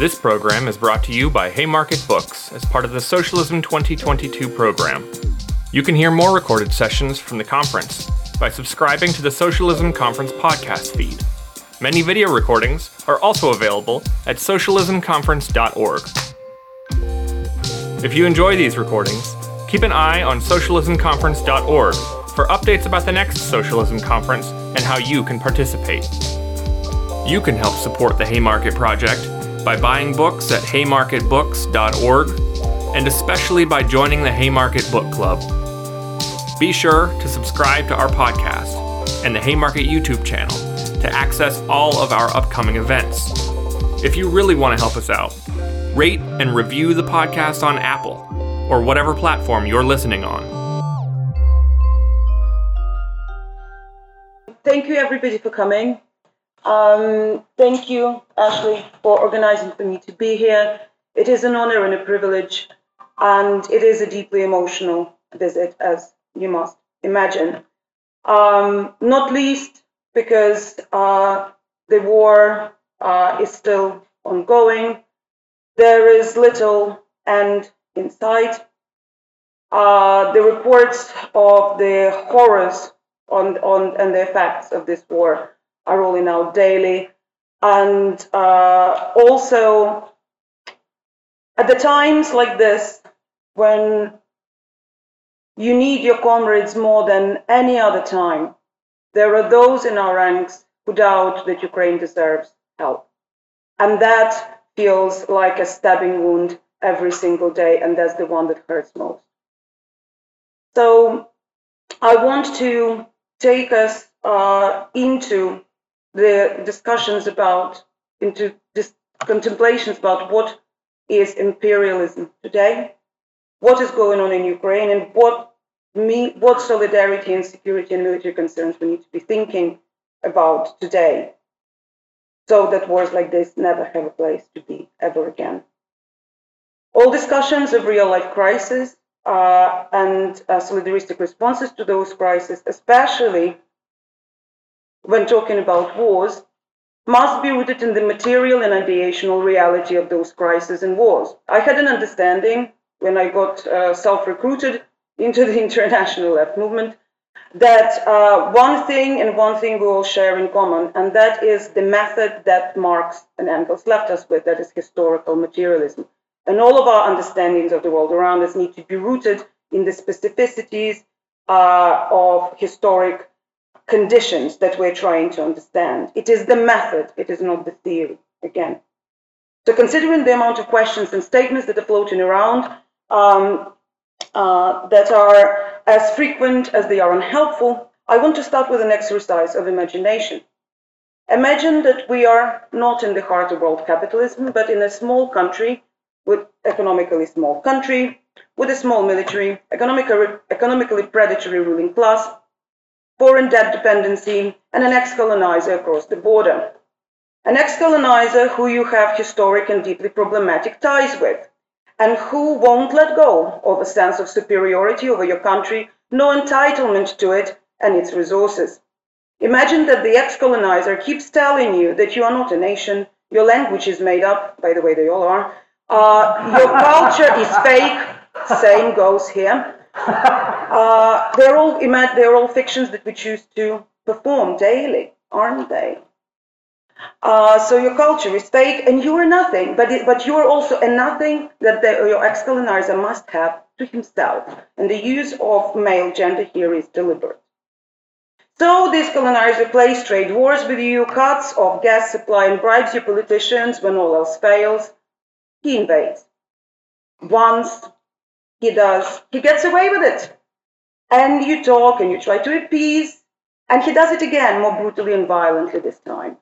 This program is brought to you by Haymarket Books as part of the Socialism 2022 program. You can hear more recorded sessions from the conference by subscribing to the Socialism Conference podcast feed. Many video recordings are also available at socialismconference.org. If you enjoy these recordings, keep an eye on socialismconference.org for updates about the next Socialism Conference and how you can participate. You can help support the Haymarket Project by buying books at haymarketbooks.org and especially by joining the Haymarket Book Club. Be sure to subscribe to our podcast and the Haymarket YouTube channel to access all of our upcoming events. If you really want to help us out, rate and review the podcast on Apple or whatever platform you're listening on. Thank you, everybody, for coming. Um, thank you, Ashley, for organizing for me to be here. It is an honor and a privilege, and it is a deeply emotional visit, as you must imagine. Um, not least because uh, the war uh, is still ongoing. There is little end in sight. Uh, the reports of the horrors on, on, and the effects of this war are rolling out daily. And uh, also, at the times like this, when you need your comrades more than any other time, there are those in our ranks who doubt that Ukraine deserves help. And that feels like a stabbing wound every single day, and that's the one that hurts most. So I want to take us uh, into the discussions about, into this contemplations about what is imperialism today, what is going on in Ukraine, and what me, what solidarity and security and military concerns we need to be thinking about today, so that wars like this never have a place to be ever again. All discussions of real life crises uh, and uh, solidaristic responses to those crises, especially when talking about wars, must be rooted in the material and ideational reality of those crises and wars. I had an understanding when I got uh, self recruited into the international left movement that uh, one thing and one thing we all share in common, and that is the method that Marx and Engels left us with, that is historical materialism. And all of our understandings of the world around us need to be rooted in the specificities uh, of historic conditions that we're trying to understand. It is the method, it is not the theory, again. So, considering the amount of questions and statements that are floating around um, uh, that are as frequent as they are unhelpful, I want to start with an exercise of imagination. Imagine that we are not in the heart of world capitalism, but in a small country with economically small country, with a small military, economically, economically predatory ruling class, foreign debt dependency, and an ex colonizer across the border. An ex colonizer who you have historic and deeply problematic ties with, and who won't let go of a sense of superiority over your country, no entitlement to it and its resources. Imagine that the ex colonizer keeps telling you that you are not a nation, your language is made up, by the way, they all are, uh, your culture is fake, same goes here. Uh, they're all they're all fictions that we choose to perform daily, aren't they? Uh, so your culture is fake, and you are nothing. But it, but you are also a nothing that your ex-colonizer must have to himself. And the use of male gender here is deliberate. So this colonizer plays trade wars with you, cuts off gas supply, and bribes your politicians when all else fails. He invades. Once, he does. He gets away with it. And you talk and you try to appease, and he does it again, more brutally and violently this time.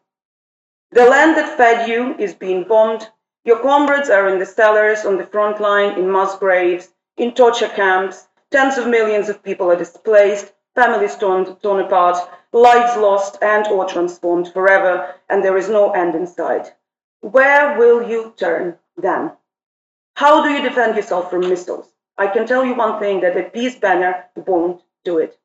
The land that fed you is being bombed. Your comrades are in the cellars, on the front line, in mass graves, in torture camps. Tens of millions of people are displaced, families torn, torn apart, lives lost and or transformed forever, and there is no end in sight. Where will you turn then? How do you defend yourself from missiles? I can tell you one thing that a peace banner won't do it.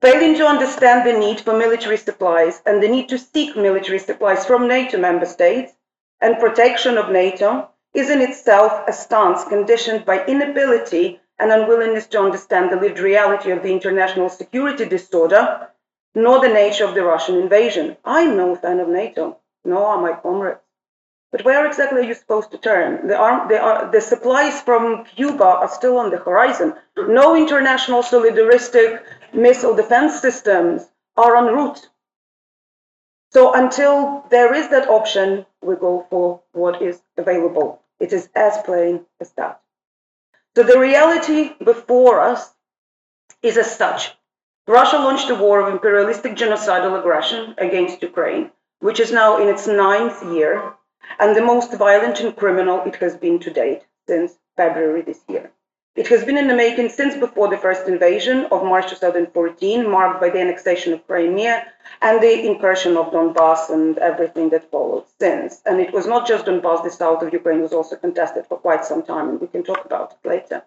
Failing to understand the need for military supplies and the need to seek military supplies from NATO member states, and protection of NATO is in itself a stance conditioned by inability and unwillingness to understand the lived reality of the international security disorder, nor the nature of the Russian invasion. I'm no fan of NATO, nor are my comrades. But where exactly are you supposed to turn? The, arm, the, uh, the supplies from Cuba are still on the horizon. No international solidaristic missile defense systems are en route. So until there is that option, we go for what is available. It is as plain as that. So the reality before us is as such. Russia launched a war of imperialistic genocidal aggression against Ukraine, which is now in its ninth year and the most violent and criminal it has been to date since February this year. It has been in the making since before the first invasion of March 2014, marked by the annexation of Crimea and the incursion of Donbass and everything that followed since. And it was not just Donbass, the south of Ukraine was also contested for quite some time, and we can talk about it later.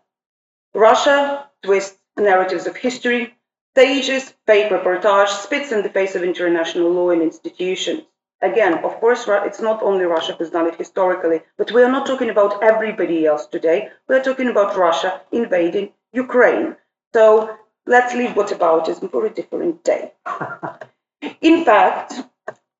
Russia twists narratives of history, stages fake reportage, spits in the face of international law and institutions. Again, of course, it's not only Russia who's done it historically, but we are not talking about everybody else today. We are talking about Russia invading Ukraine. So let's leave whataboutism for a different day. In fact,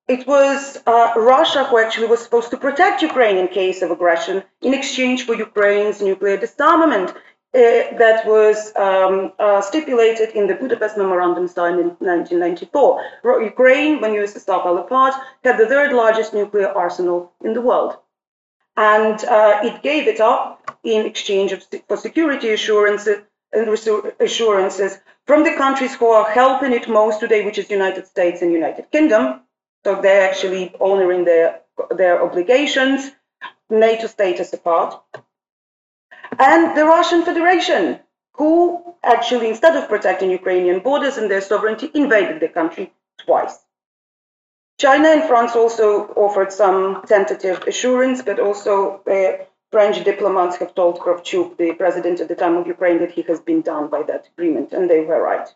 it was uh, Russia who actually was supposed to protect Ukraine in case of aggression in exchange for Ukraine's nuclear disarmament. Uh, that was um, uh, stipulated in the Budapest Memorandum signed in 1994. Ukraine, when USSR fell apart, had the third largest nuclear arsenal in the world. And uh, it gave it up in exchange for security assurances and assurances from the countries who are helping it most today, which is United States and United Kingdom. So they're actually honoring their, their obligations, NATO status apart and the Russian Federation, who actually, instead of protecting Ukrainian borders and their sovereignty, invaded the country twice. China and France also offered some tentative assurance, but also uh, French diplomats have told Kravchuk, the president at the time of Ukraine, that he has been done by that agreement, and they were right.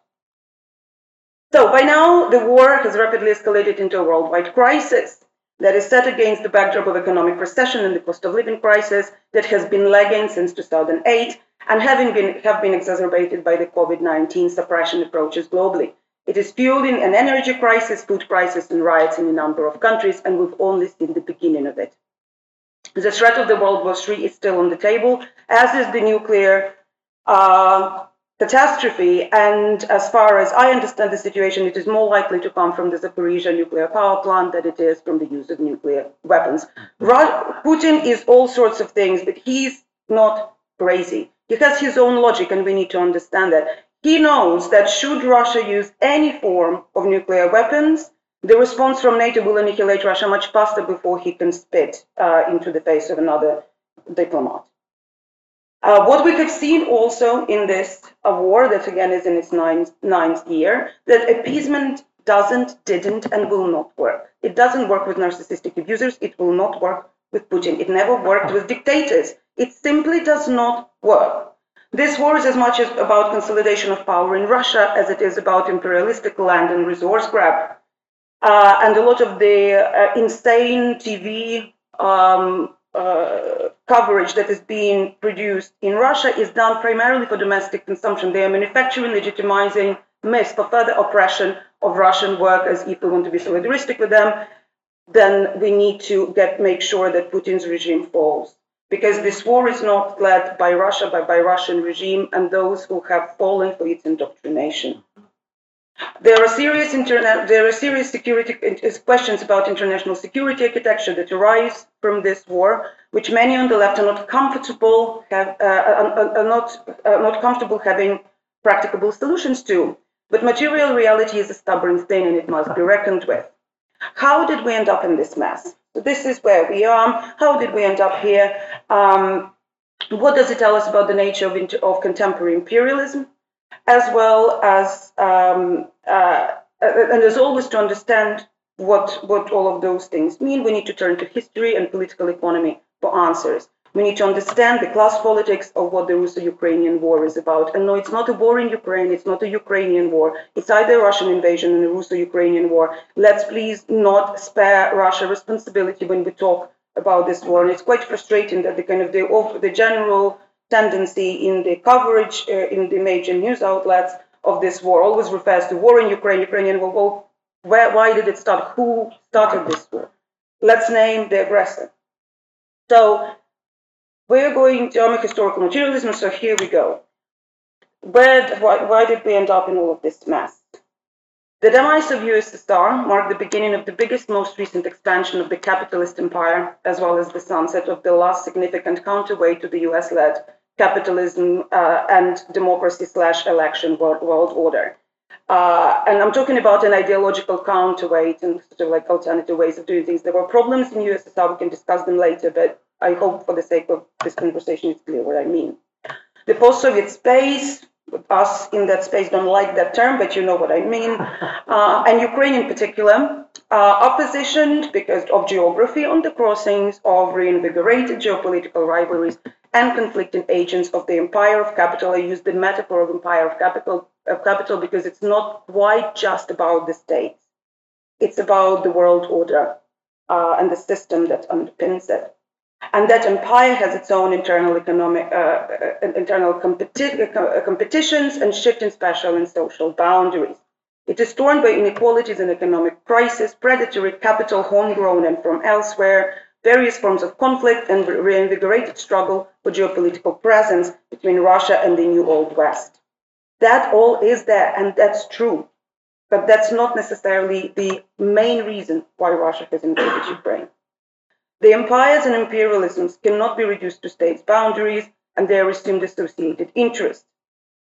So by now, the war has rapidly escalated into a worldwide crisis that is set against the backdrop of economic recession and the cost of living crisis that has been lagging since 2008 and having been, have been exacerbated by the COVID-19 suppression approaches globally. It is fueling an energy crisis, food crisis, and riots in a number of countries, and we've only seen the beginning of it. The threat of the World War III is still on the table, as is the nuclear uh, catastrophe. And as far as I understand the situation, it is more likely to come from the Zaporizhia nuclear power plant than it is from the use of nuclear weapons. Putin is all sorts of things, but he's not crazy. He has his own logic, and we need to understand that. He knows that should Russia use any form of nuclear weapons, the response from NATO will annihilate Russia much faster before he can spit uh, into the face of another diplomat. Uh, what we have seen also in this war, that again is in its ninth, ninth year, that appeasement doesn't, didn't, and will not work. It doesn't work with narcissistic abusers. It will not work with Putin. It never worked with dictators. It simply does not work. This war is as much as about consolidation of power in Russia as it is about imperialistic land and resource grab. Uh, and a lot of the uh, insane TV um, uh, coverage that is being produced in Russia is done primarily for domestic consumption. They are manufacturing, legitimizing myths for further oppression of Russian workers. If we want to be solidaristic with them, then we need to get make sure that Putin's regime falls. Because this war is not led by Russia, but by Russian regime and those who have fallen for its indoctrination. There are serious internet, there are serious security questions about international security architecture that arise from this war, which many on the left are not comfortable have, uh, are, are not are not comfortable having practicable solutions to. But material reality is a stubborn thing, and it must be reckoned with. How did we end up in this mess? So this is where we are. How did we end up here? Um, what does it tell us about the nature of, of contemporary imperialism? As well as um, uh, and as always to understand what what all of those things mean, we need to turn to history and political economy for answers. We need to understand the class politics of what the Russo-Ukrainian war is about. And no, it's not a war in Ukraine. It's not a Ukrainian war. It's either a Russian invasion and a Russo-Ukrainian war. Let's please not spare Russia responsibility when we talk about this war, and it's quite frustrating that the kind of the, the general tendency in the coverage uh, in the major news outlets of this war always refers to war in Ukraine, Ukrainian war. Well, where, why did it start? Who started this war? Let's name the aggressor. So we're going to a historical materialism, so here we go. Where, why, why did we end up in all of this mess? The demise of USSR marked the beginning of the biggest, most recent expansion of the capitalist empire, as well as the sunset of the last significant counterweight to the US-led capitalism uh, and democracy slash election world, world order. Uh, and I'm talking about an ideological counterweight and sort of like alternative ways of doing things. There were problems in USSR, we can discuss them later, but I hope for the sake of this conversation it's clear what I mean. The post-Soviet space us in that space don't like that term, but you know what I mean. Uh, and Ukraine in particular uh, are positioned because of geography on the crossings of reinvigorated geopolitical rivalries and conflicting agents of the empire of capital. I use the metaphor of empire of capital, of capital because it's not quite just about the states. It's about the world order uh, and the system that underpins it and that empire has its own internal economic, uh, uh, internal competi- uh, competitions and shifting spatial and social boundaries. It is torn by inequalities and economic crisis, predatory capital, homegrown and from elsewhere, various forms of conflict, and reinvigorated struggle for geopolitical presence between Russia and the new Old West. That all is there, and that's true. But that's not necessarily the main reason why Russia has invaded Ukraine. The empires and imperialisms cannot be reduced to states' boundaries and their assumed associated interests.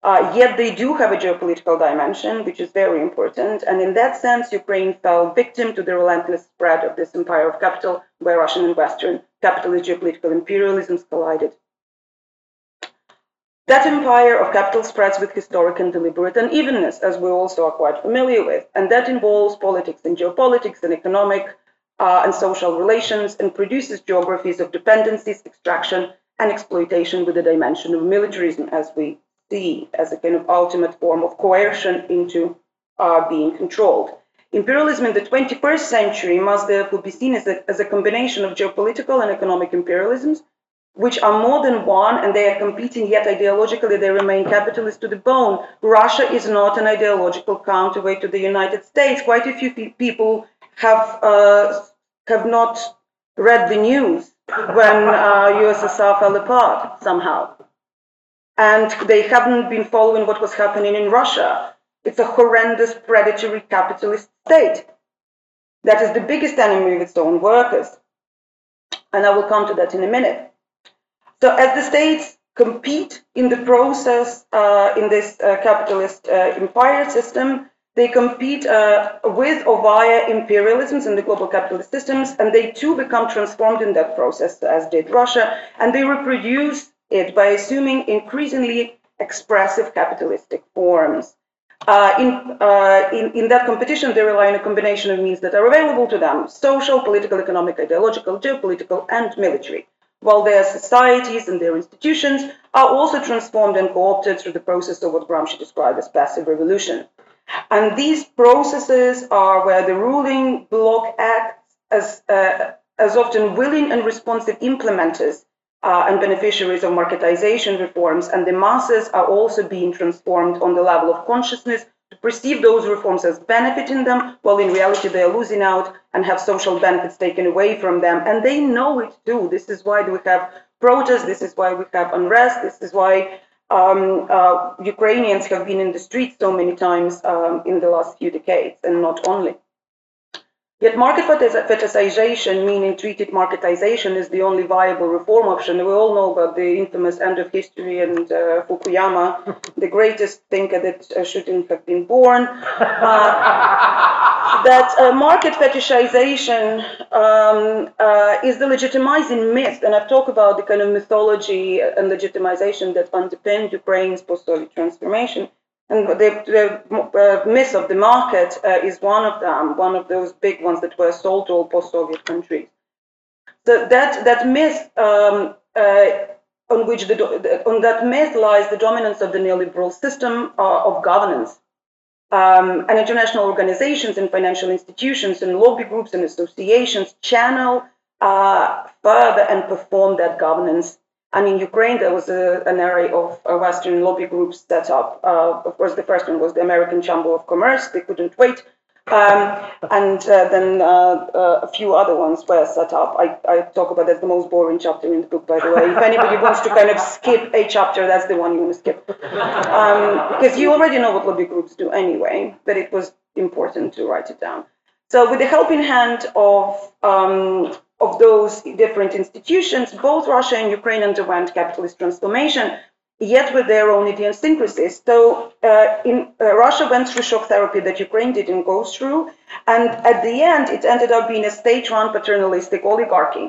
Uh, yet they do have a geopolitical dimension, which is very important. And in that sense, Ukraine fell victim to the relentless spread of this empire of capital, where Russian and Western capitalist geopolitical imperialisms collided. That empire of capital spreads with historic and deliberate unevenness, as we also are quite familiar with, and that involves politics and geopolitics and economic uh, and social relations and produces geographies of dependencies, extraction, and exploitation with a dimension of militarism, as we see as a kind of ultimate form of coercion into uh, being controlled. Imperialism in the 21st century must therefore be seen as a, as a combination of geopolitical and economic imperialisms, which are more than one and they are competing, yet ideologically they remain capitalist to the bone. Russia is not an ideological counterweight to the United States. Quite a few people have uh, have not read the news when uh, USSR fell apart somehow. And they haven't been following what was happening in Russia. It's a horrendous predatory capitalist state that is the biggest enemy of its own workers. And I will come to that in a minute. So, as the states compete in the process uh, in this uh, capitalist uh, empire system, they compete uh, with or via imperialisms in the global capitalist systems, and they too become transformed in that process, as did Russia, and they reproduce it by assuming increasingly expressive capitalistic forms. Uh, in, uh, in, in, that competition, they rely on a combination of means that are available to them social, political, economic, ideological, geopolitical, and military, while their societies and their institutions are also transformed and co opted through the process of what Gramsci described as passive revolution. And these processes are where the ruling bloc acts as, uh, as often willing and responsive implementers uh, and beneficiaries of marketization reforms, and the masses are also being transformed on the level of consciousness to perceive those reforms as benefiting them, while in reality they are losing out and have social benefits taken away from them. And they know it too. This is why we have protests, this is why we have unrest, this is why um, uh, Ukrainians have been in the streets so many times um, in the last few decades, and not only. Yet market fetishization, meaning treated marketization, is the only viable reform option. We all know about the infamous end of history and uh, Fukuyama, the greatest thinker that uh, shouldn't have been born. Uh, that uh, market fetishization um, uh, is the legitimizing myth, and I've talked about the kind of mythology and legitimization that underpinned Ukraine's post-Soviet transformation. And the, the uh, myth of the market uh, is one of them, one of those big ones that were sold to all post-Soviet countries. So that that myth um, uh, on which the, on that myth lies the dominance of the neoliberal system uh, of governance um, and international organizations and financial institutions and lobby groups and associations channel uh, further and perform that governance. And in Ukraine, there was a, an array of uh, Western lobby groups set up. Uh, of course, the first one was the American Chamber of Commerce. They couldn't wait. Um, and uh, then uh, uh, a few other ones were set up. I, I talk about that the most boring chapter in the book, by the way. If anybody wants to kind of skip a chapter, that's the one you want to skip. Um, because you already know what lobby groups do anyway, but it was important to write it down. So, with the helping hand of um, of those different institutions, both Russia and Ukraine underwent capitalist transformation, yet with their own idiosyncrasies. So, uh, in uh, Russia went through shock therapy that Ukraine didn't go through, and at the end, it ended up being a state-run paternalistic oligarchy,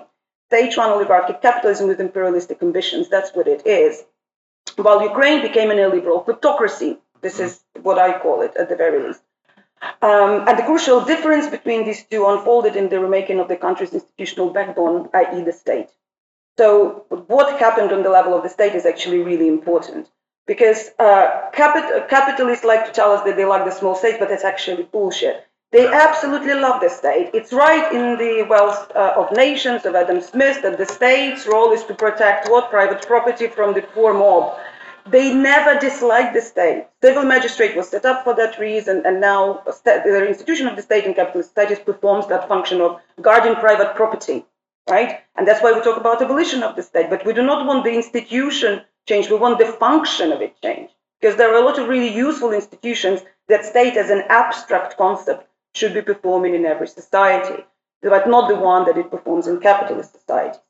state-run oligarchic capitalism with imperialistic ambitions. That's what it is. While Ukraine became an illiberal plutocracy. This is what I call it, at the very least. Um, and the crucial difference between these two unfolded in the remaking of the country's institutional backbone, i.e., the state. So, what happened on the level of the state is actually really important because uh, capit- capitalists like to tell us that they like the small state, but that's actually bullshit. They absolutely love the state. It's right in the Wealth uh, of Nations of Adam Smith that the state's role is to protect what? Private property from the poor mob. They never disliked the state. Civil magistrate was set up for that reason, and now the institution of the state in capitalist societies performs that function of guarding private property, right? And that's why we talk about abolition of the state. But we do not want the institution change. We want the function of it change, because there are a lot of really useful institutions that state as an abstract concept should be performing in every society, but not the one that it performs in capitalist society.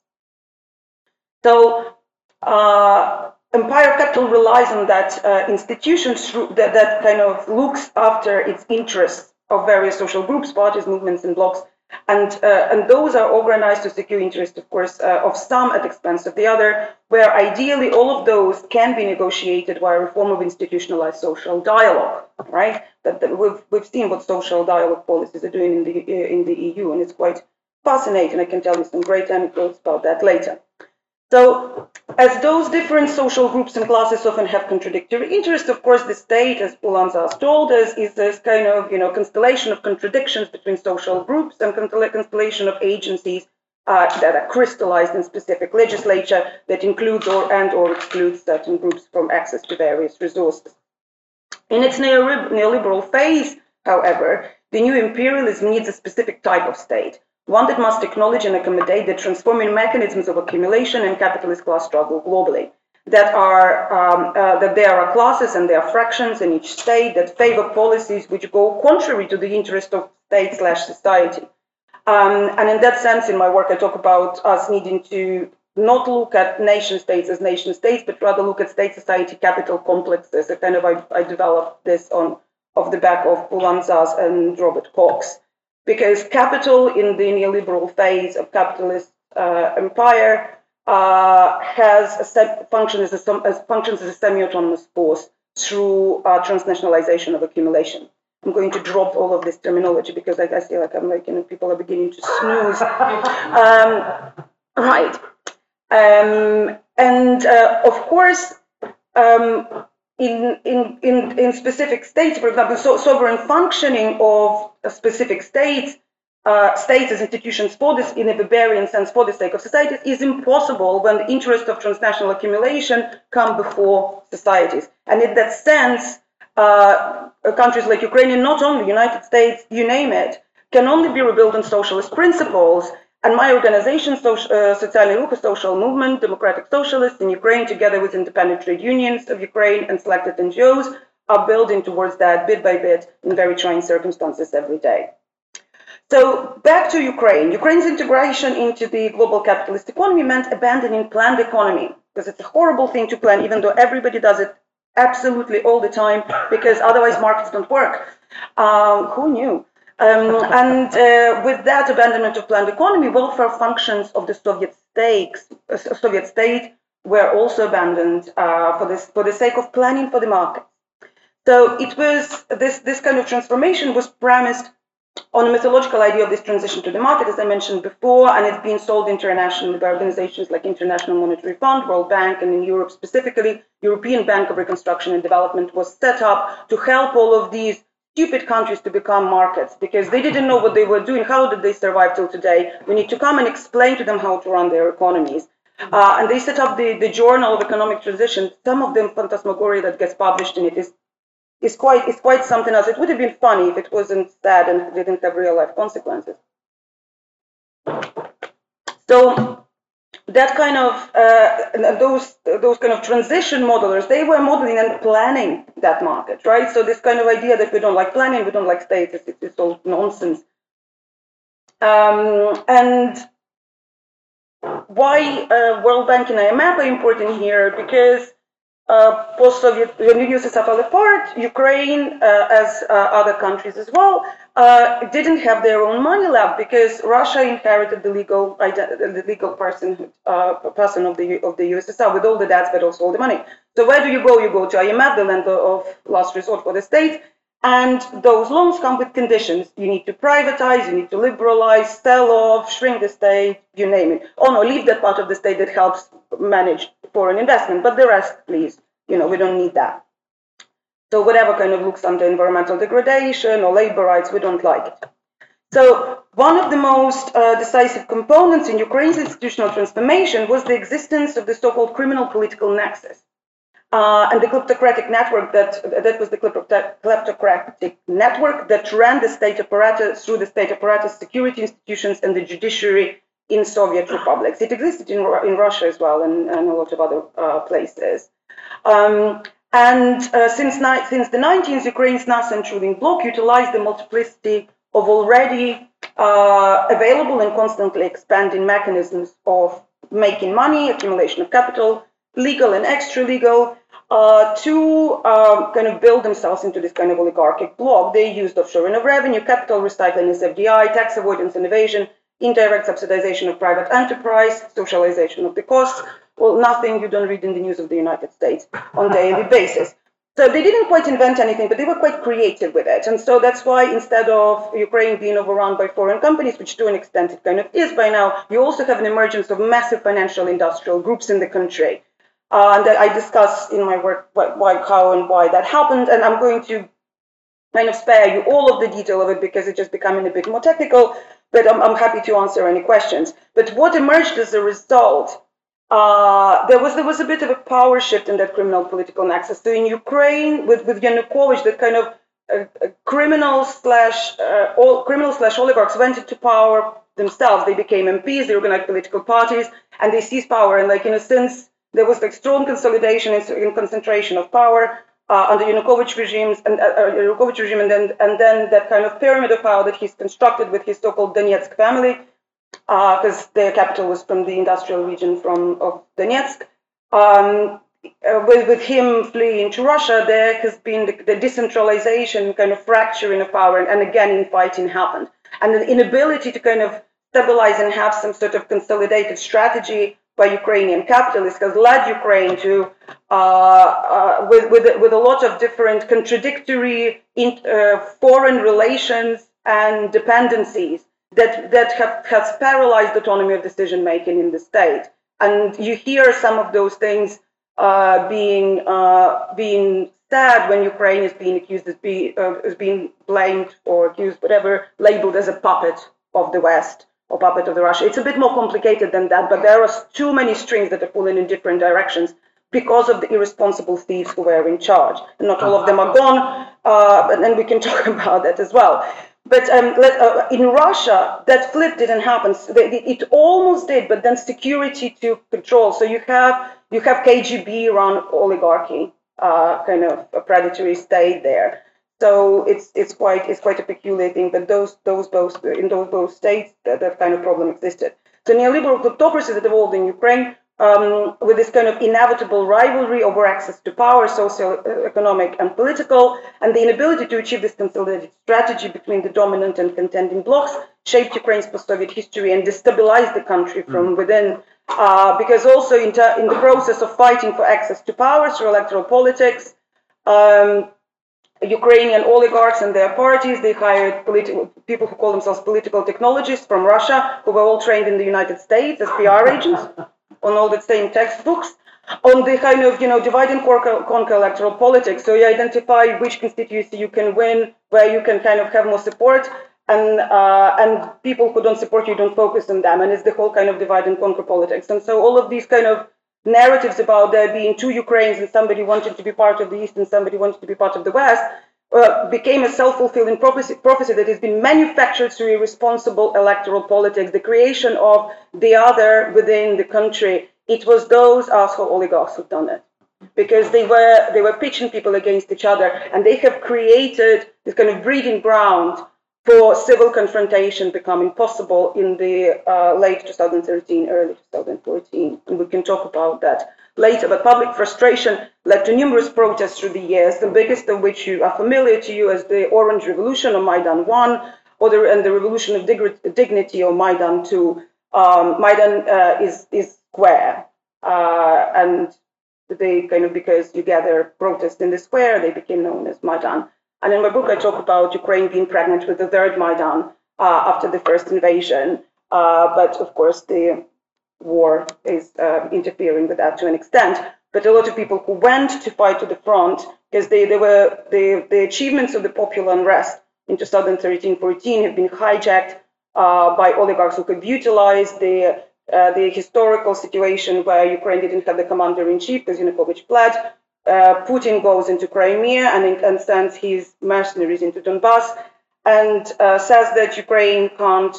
So. Uh, empire capital relies on that uh, institutions that, that kind of looks after its interests of various social groups, parties, movements, and blocks. And, uh, and those are organized to secure interest, of course, uh, of some at expense of the other, where ideally all of those can be negotiated via a form of institutionalized social dialogue, right? That, that we've, we've seen what social dialogue policies are doing in the, in the EU, and it's quite fascinating. I can tell you some great anecdotes about that later. So, as those different social groups and classes often have contradictory interests, of course, the state, as Poulantzas told us, is this kind of you know constellation of contradictions between social groups and constellation of agencies uh, that are crystallized in specific legislature that includes or and or excludes certain groups from access to various resources. In its neoliberal phase, however, the new imperialism needs a specific type of state one that must acknowledge and accommodate the transforming mechanisms of accumulation and capitalist class struggle globally. That are um, uh, that there are classes and there are fractions in each state that favor policies which go contrary to the interest of state slash society. Um, and in that sense, in my work, I talk about us needing to not look at nation states as nation states, but rather look at state society capital complexes. I kind of I, I developed this on off the back of Poulantzas and Robert Cox because capital in the neoliberal phase of capitalist uh, empire uh, has a set, function as a, as functions as a semi-autonomous force through uh, transnationalization of accumulation. I'm going to drop all of this terminology because I, I feel like I'm like, you know, people are beginning to snooze. um, right. Um, and uh, of course, um, in, in, in, in specific states, for example, so, sovereign functioning of specific states, uh, states as institutions for this, in a barbarian sense, for the sake of societies, is impossible when the interests of transnational accumulation come before societies. And in that sense, uh, countries like Ukraine, and not only United States, you name it, can only be rebuilt on socialist principles and my organization, Socialny Ruch, social movement, democratic socialists in Ukraine, together with independent trade unions of Ukraine and selected NGOs, are building towards that bit by bit in very trying circumstances every day. So back to Ukraine. Ukraine's integration into the global capitalist economy meant abandoning planned economy because it's a horrible thing to plan, even though everybody does it absolutely all the time because otherwise markets don't work. Um, who knew? Um, and uh, with that abandonment of planned economy, welfare functions of the Soviet states, uh, Soviet state were also abandoned uh, for this for the sake of planning for the market. So it was this this kind of transformation was premised on a mythological idea of this transition to the market, as I mentioned before, and it's been sold internationally by organizations like International Monetary Fund, World Bank, and in Europe specifically, European Bank of Reconstruction and Development was set up to help all of these stupid countries to become markets because they didn't know what they were doing. How did they survive till today? We need to come and explain to them how to run their economies. Uh, and they set up the, the Journal of Economic Transition. Some of the phantasmagoria that gets published in it is is quite is quite something else. It would have been funny if it wasn't sad and didn't have real life consequences. So that kind of uh, those those kind of transition modelers they were modeling and planning that market right? So this kind of idea that we don't like planning we don't like status it's, it's all nonsense. Um, and why uh, world bank and imf are important here because uh, post-Soviet, when USSR fell apart, Ukraine, uh, as uh, other countries as well, uh, didn't have their own money left because Russia inherited the legal the legal person uh, person of the of the USSR with all the debts but also all the money. So where do you go? You go to IMF, the lender of last resort for the state, and those loans come with conditions. You need to privatize, you need to liberalize, sell off, shrink the state, you name it. Oh no, leave that part of the state that helps manage foreign investment, but the rest, please. You know, we don't need that. So whatever kind of looks under environmental degradation or labor rights, we don't like it. So one of the most uh, decisive components in Ukraine's institutional transformation was the existence of the so-called criminal political nexus. Uh, and the kleptocratic network that that was the kleptocratic network that ran the state apparatus through the state apparatus, security institutions, and the judiciary in Soviet republics. It existed in, in Russia as well and, and a lot of other uh, places. Um, and uh, since, since the 19th, Ukraine's nascent ruling bloc utilized the multiplicity of already uh, available and constantly expanding mechanisms of making money, accumulation of capital, legal and extra legal, uh, to uh, kind of build themselves into this kind of oligarchic bloc. They used offshoring of revenue, capital recycling as FDI, tax avoidance and evasion, indirect subsidization of private enterprise, socialization of the costs. Well, nothing you don't read in the news of the United States on a daily basis. So they didn't quite invent anything, but they were quite creative with it. And so that's why instead of Ukraine being overrun by foreign companies, which to an extent it kind of is by now, you also have an emergence of massive financial industrial groups in the country. Uh, and that I discuss in my work why, how and why that happened. And I'm going to kind of spare you all of the detail of it because it's just becoming a bit more technical, but I'm, I'm happy to answer any questions. But what emerged as a result, uh, there was there was a bit of a power shift in that criminal political nexus. So in Ukraine, with, with Yanukovych, that kind of uh, uh criminal slash uh, all, criminal slash oligarchs went into power themselves. They became MPs, they organized political parties, and they seized power. And like in a sense, there was like strong consolidation and concentration of power uh, under Yanukovych regimes and uh, uh, Yanukovych regime, and then and then that kind of pyramid of power that he's constructed with his so-called Donetsk family, because uh, their capital was from the industrial region from of Donetsk. Um, uh, with, with him fleeing to Russia, there has been the, the decentralization, kind of fracturing of power, and, and again infighting happened, and the inability to kind of stabilize and have some sort of consolidated strategy by Ukrainian capitalists has led Ukraine to, uh, uh, with, with, with a lot of different contradictory in, uh, foreign relations and dependencies that, that have, has paralyzed autonomy of decision making in the state. And you hear some of those things uh, being, uh, being said when Ukraine is being accused as, be, uh, as being blamed or accused, whatever, labeled as a puppet of the West or puppet of the Russia. It's a bit more complicated than that, but there are too many strings that are pulling in different directions because of the irresponsible thieves who were in charge. And not all of them are gone, uh, and then we can talk about that as well. But um, let, uh, in Russia, that flip didn't happen. It almost did, but then security took control. So you have you have KGB run oligarchy, uh, kind of a predatory state there. So it's it's quite it's quite a peculiar thing. But those those both in those both states that, that kind of problem existed. So neoliberal kleptocracy that evolved in Ukraine um, with this kind of inevitable rivalry over access to power, social, uh, economic, and political, and the inability to achieve this consolidated strategy between the dominant and contending blocs shaped Ukraine's post-Soviet history and destabilized the country from mm. within. Uh, because also in, in, the process of fighting for access to power through electoral politics, um, Ukrainian oligarchs and their parties. They hired people who call themselves political technologists from Russia, who were all trained in the United States as PR agents on all the same textbooks. on the kind of you know divide and conquer, conquer electoral politics. So you identify which constituency you can win, where you can kind of have more support, and uh, and people who don't support you don't focus on them, and it's the whole kind of divide and conquer politics. And so all of these kind of narratives about there being two Ukraines and somebody wanted to be part of the East and somebody wanted to be part of the West uh, became a self-fulfilling prophecy, prophecy, that has been manufactured through irresponsible electoral politics, the creation of the other within the country. It was those asshole oligarchs who've done it because they were they were pitching people against each other, and they have created this kind of breeding ground for civil confrontation becoming possible in the uh, late 2013, early 2014. And we can talk about that later. But public frustration led to numerous protests through the years, the biggest of which you are familiar to you as the Orange Revolution or Maidan 1, or the, and the Revolution of Dignity or Maidan 2. Um, Maidan uh, is, is square. Uh, and they kind of, because you gather protest in the square, they became known as Maidan. And in my book, I talk about Ukraine being pregnant with the third Maidan uh, after the first invasion. Uh, but of course, the war is uh, interfering with that to an extent. But a lot of people who went to fight to the front, because they, they were the, the achievements of the popular unrest in 2013-14 have been hijacked uh, by oligarchs who could utilize the uh, the historical situation where Ukraine didn't have the commander in chief because Yanukovych fled uh, Putin goes into Crimea and, and, sends his mercenaries into Donbass and uh, says that Ukraine can't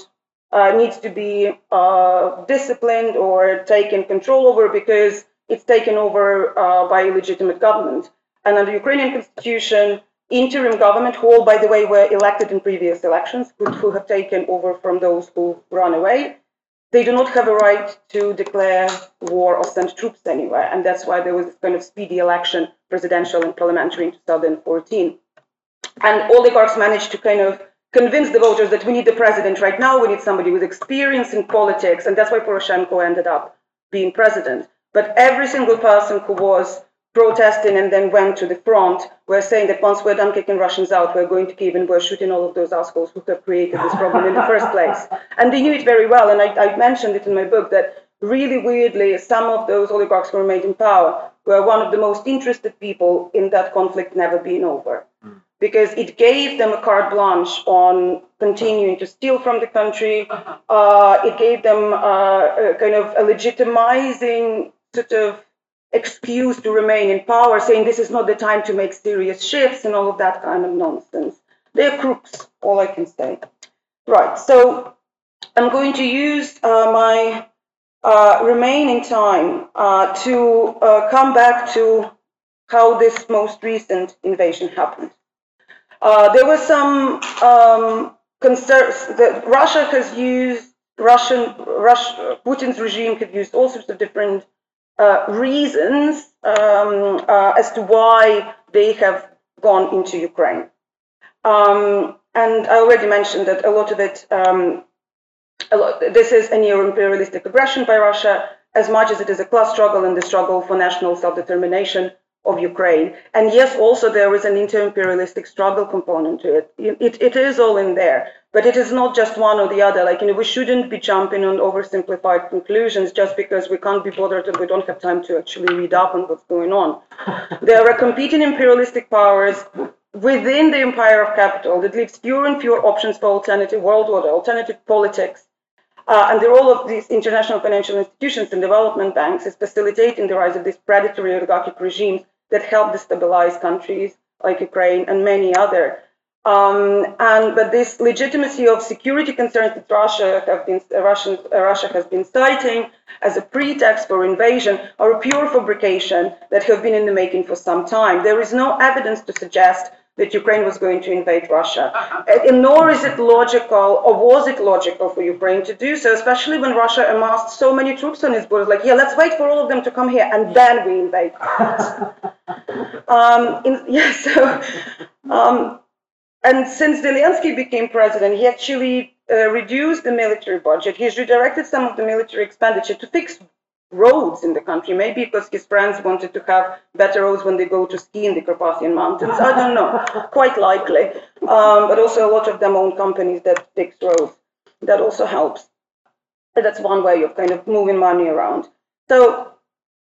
uh, needs to be uh, disciplined or taken control over because it's taken over uh, by legitimate government. And under Ukrainian constitution, interim government, who all, by the way, were elected in previous elections, who have taken over from those who run away, they do not have a right to declare war or send troops anywhere. And that's why there was this kind of speedy election, presidential and parliamentary in 2014. And oligarchs managed to kind of convince the voters that we need the president right now, we need somebody with experience in politics. And that's why Poroshenko ended up being president. But every single person who was protesting and then went to the front were saying that once we're done kicking Russians out, we're going to Kiev and we're shooting all of those assholes who have created this problem in the first place. And they knew it very well. And I, I mentioned it in my book that really weirdly, some of those oligarchs who remained in power were one of the most interested people in that conflict never being over. Mm. Because it gave them a carte blanche on continuing to steal from the country. Uh, it gave them uh, kind of a legitimizing sort of excuse to remain in power, saying this is not the time to make serious shifts and all of that kind of nonsense. They're crooks, all I can say. Right, so I'm going to use uh, my uh, remaining time uh, to uh, come back to how this most recent invasion happened. Uh, there were some um, concerns that Russia has used, Russian, Russia, Putin's regime had used all sorts of different uh, reasons um, uh, as to why they have gone into Ukraine. Um, and I already mentioned that a lot of it, um, lot, this is a neo-imperialistic aggression by Russia, as much as it is a class struggle and the struggle for national self-determination of Ukraine. And yes, also there is an inter-imperialistic struggle component to it. it. It is all in there, but it is not just one or the other. Like, you know, we shouldn't be jumping on oversimplified conclusions just because we can't be bothered and we don't have time to actually read up on what's going on. there are competing imperialistic powers within the empire of capital that leaves fewer and fewer options for alternative world order, alternative politics. Uh, and the role of these international financial institutions and development banks is facilitating the rise of these predatory oligarchic regimes that help destabilize countries like Ukraine and many other. Um, and but this legitimacy of security concerns that Russia have been uh, Russian, uh, Russia has been citing as a pretext for invasion are a pure fabrication that have been in the making for some time. There is no evidence to suggest that Ukraine was going to invade Russia. And nor is it logical, or was it logical for Ukraine to do so, especially when Russia amassed so many troops on its borders. Like, yeah, let's wait for all of them to come here and then we invade. um, in, yeah, so, um, and since Zelensky became president, he actually uh, reduced the military budget. He's redirected some of the military expenditure to fix roads in the country. Maybe because his friends wanted to have better roads when they go to ski in the Carpathian Mountains. I don't know. Quite likely. Um, but also a lot of them own companies that fix roads. That also helps. But that's one way of kind of moving money around. So